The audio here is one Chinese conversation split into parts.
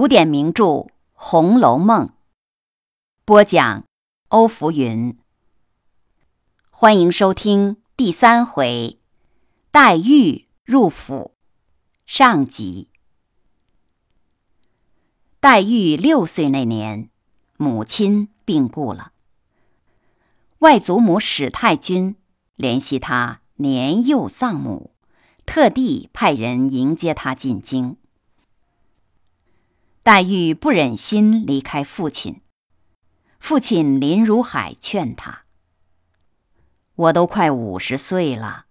古典名著《红楼梦》播讲，欧福云。欢迎收听第三回，黛玉入府上集。黛玉六岁那年，母亲病故了，外祖母史太君怜惜她年幼丧母，特地派人迎接她进京。黛玉不忍心离开父亲，父亲林如海劝她：“我都快五十岁了，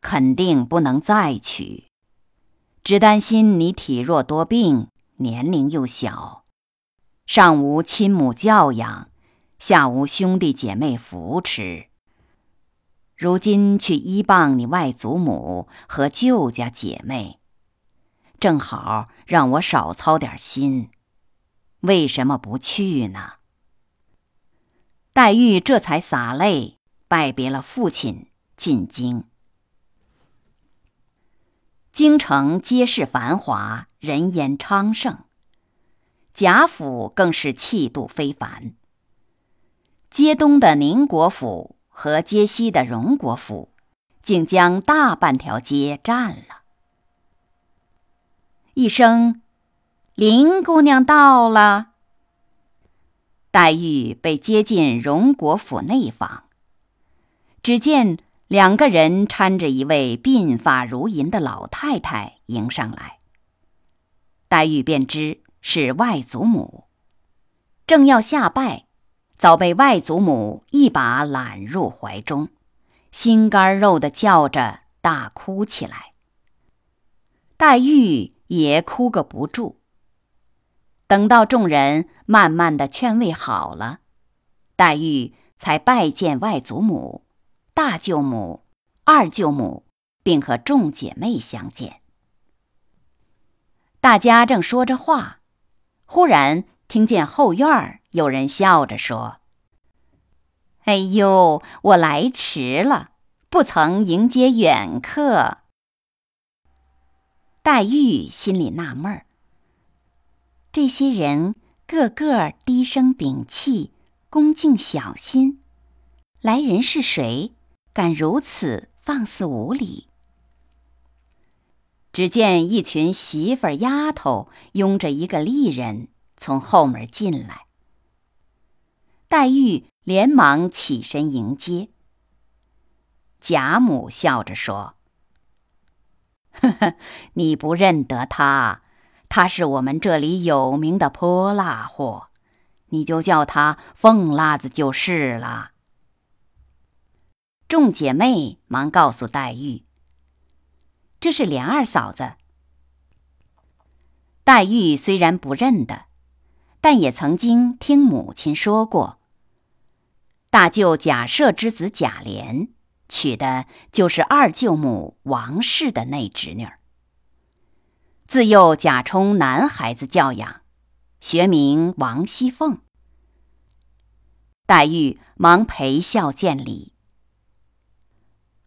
肯定不能再娶，只担心你体弱多病，年龄又小，上无亲母教养，下无兄弟姐妹扶持。如今去依傍你外祖母和舅家姐妹。”正好让我少操点心，为什么不去呢？黛玉这才洒泪，拜别了父亲，进京。京城街市繁华，人烟昌盛，贾府更是气度非凡。街东的宁国府和街西的荣国府，竟将大半条街占了。一声，林姑娘到了。黛玉被接进荣国府内房，只见两个人搀着一位鬓发如银的老太太迎上来。黛玉便知是外祖母，正要下拜，早被外祖母一把揽入怀中，心肝肉的叫着大哭起来。黛玉。也哭个不住。等到众人慢慢的劝慰好了，黛玉才拜见外祖母、大舅母、二舅母，并和众姐妹相见。大家正说着话，忽然听见后院有人笑着说：“哎呦，我来迟了，不曾迎接远客。”黛玉心里纳闷儿：这些人个个低声屏气，恭敬小心，来人是谁？敢如此放肆无礼？只见一群媳妇儿丫头拥着一个丽人从后门进来，黛玉连忙起身迎接。贾母笑着说。呵呵，你不认得他，他是我们这里有名的泼辣货，你就叫他凤辣子就是了。众姐妹忙告诉黛玉：“这是莲二嫂子。”黛玉虽然不认得，但也曾经听母亲说过，大舅贾赦之子贾琏。娶的就是二舅母王氏的内侄女儿。自幼贾充男孩子教养，学名王熙凤。黛玉忙陪笑见礼。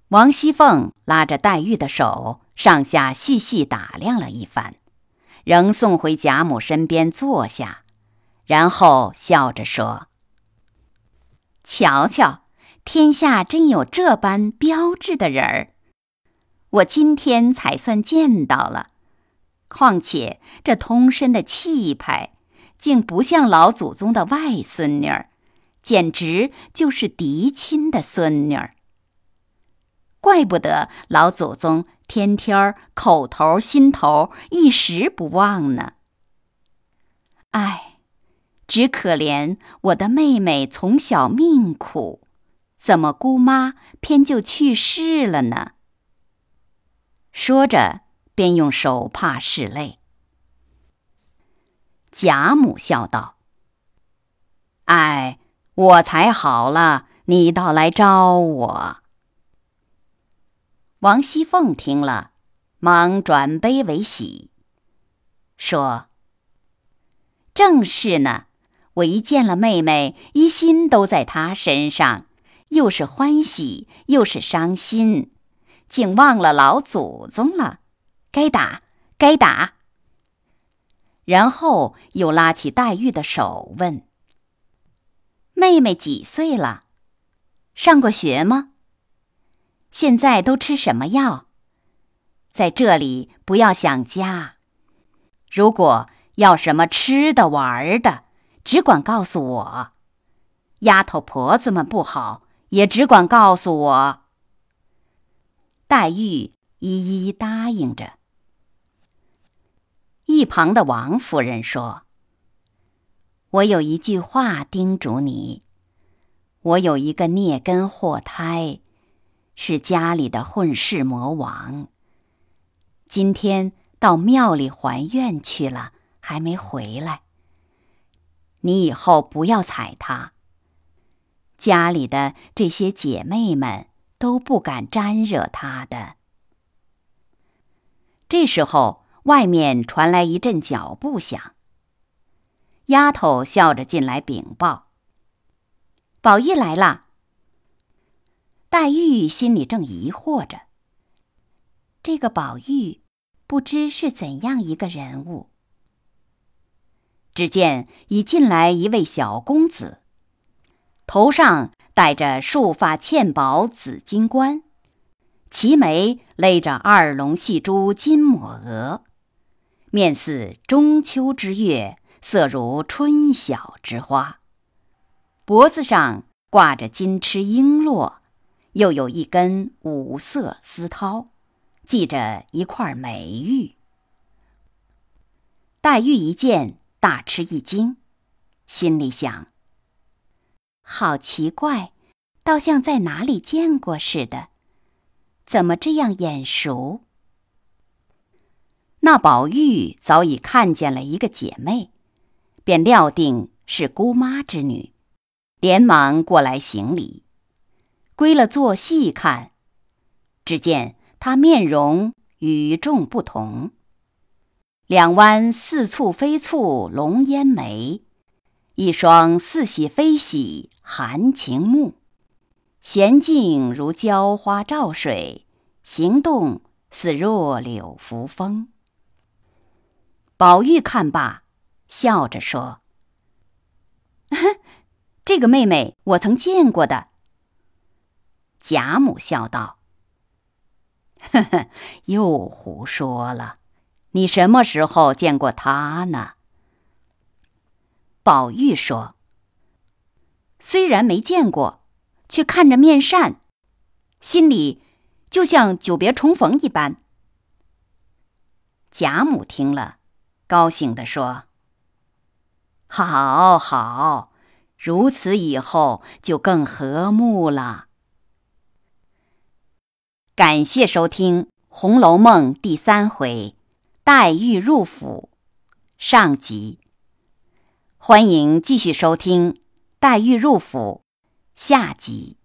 王熙凤拉着黛玉的手，上下细细打量了一番，仍送回贾母身边坐下，然后笑着说：“瞧瞧。”天下真有这般标致的人儿，我今天才算见到了。况且这通身的气派，竟不像老祖宗的外孙女儿，简直就是嫡亲的孙女儿。怪不得老祖宗天天口头心头一时不忘呢。唉，只可怜我的妹妹从小命苦。怎么姑妈偏就去世了呢？说着，便用手帕拭泪。贾母笑道：“哎，我才好了，你倒来招我。”王熙凤听了，忙转悲为喜，说：“正是呢，我一见了妹妹，一心都在她身上。”又是欢喜，又是伤心，竟忘了老祖宗了。该打，该打！然后又拉起黛玉的手问：“妹妹几岁了？上过学吗？现在都吃什么药？在这里不要想家。如果要什么吃的玩的，只管告诉我。丫头婆子们不好，也只管告诉我。”黛玉一一答应着。一旁的王夫人说：“我有一句话叮嘱你，我有一个孽根祸胎，是家里的混世魔王。今天到庙里还愿去了，还没回来。你以后不要睬他。家里的这些姐妹们都不敢沾惹他的。”这时候。外面传来一阵脚步响。丫头笑着进来禀报：“宝玉来了。”黛玉心里正疑惑着，这个宝玉不知是怎样一个人物。只见已进来一位小公子，头上戴着束发嵌宝紫金冠，齐眉勒着二龙戏珠金抹额。面似中秋之月，色如春晓之花，脖子上挂着金翅璎珞，又有一根五色丝绦，系着一块美玉。黛玉一见，大吃一惊，心里想：好奇怪，倒像在哪里见过似的，怎么这样眼熟？那宝玉早已看见了一个姐妹，便料定是姑妈之女，连忙过来行礼。归了坐细看，只见她面容与众不同，两弯似蹙非蹙龙烟眉，一双似喜非喜含情目，娴静如娇花照水，行动似弱柳扶风。宝玉看罢，笑着说：“这个妹妹我曾见过的。”贾母笑道：“呵呵，又胡说了！你什么时候见过她呢？”宝玉说：“虽然没见过，却看着面善，心里就像久别重逢一般。”贾母听了。高兴地说：“好好，如此以后就更和睦了。”感谢收听《红楼梦》第三回“黛玉入府”上集，欢迎继续收听“黛玉入府”下集。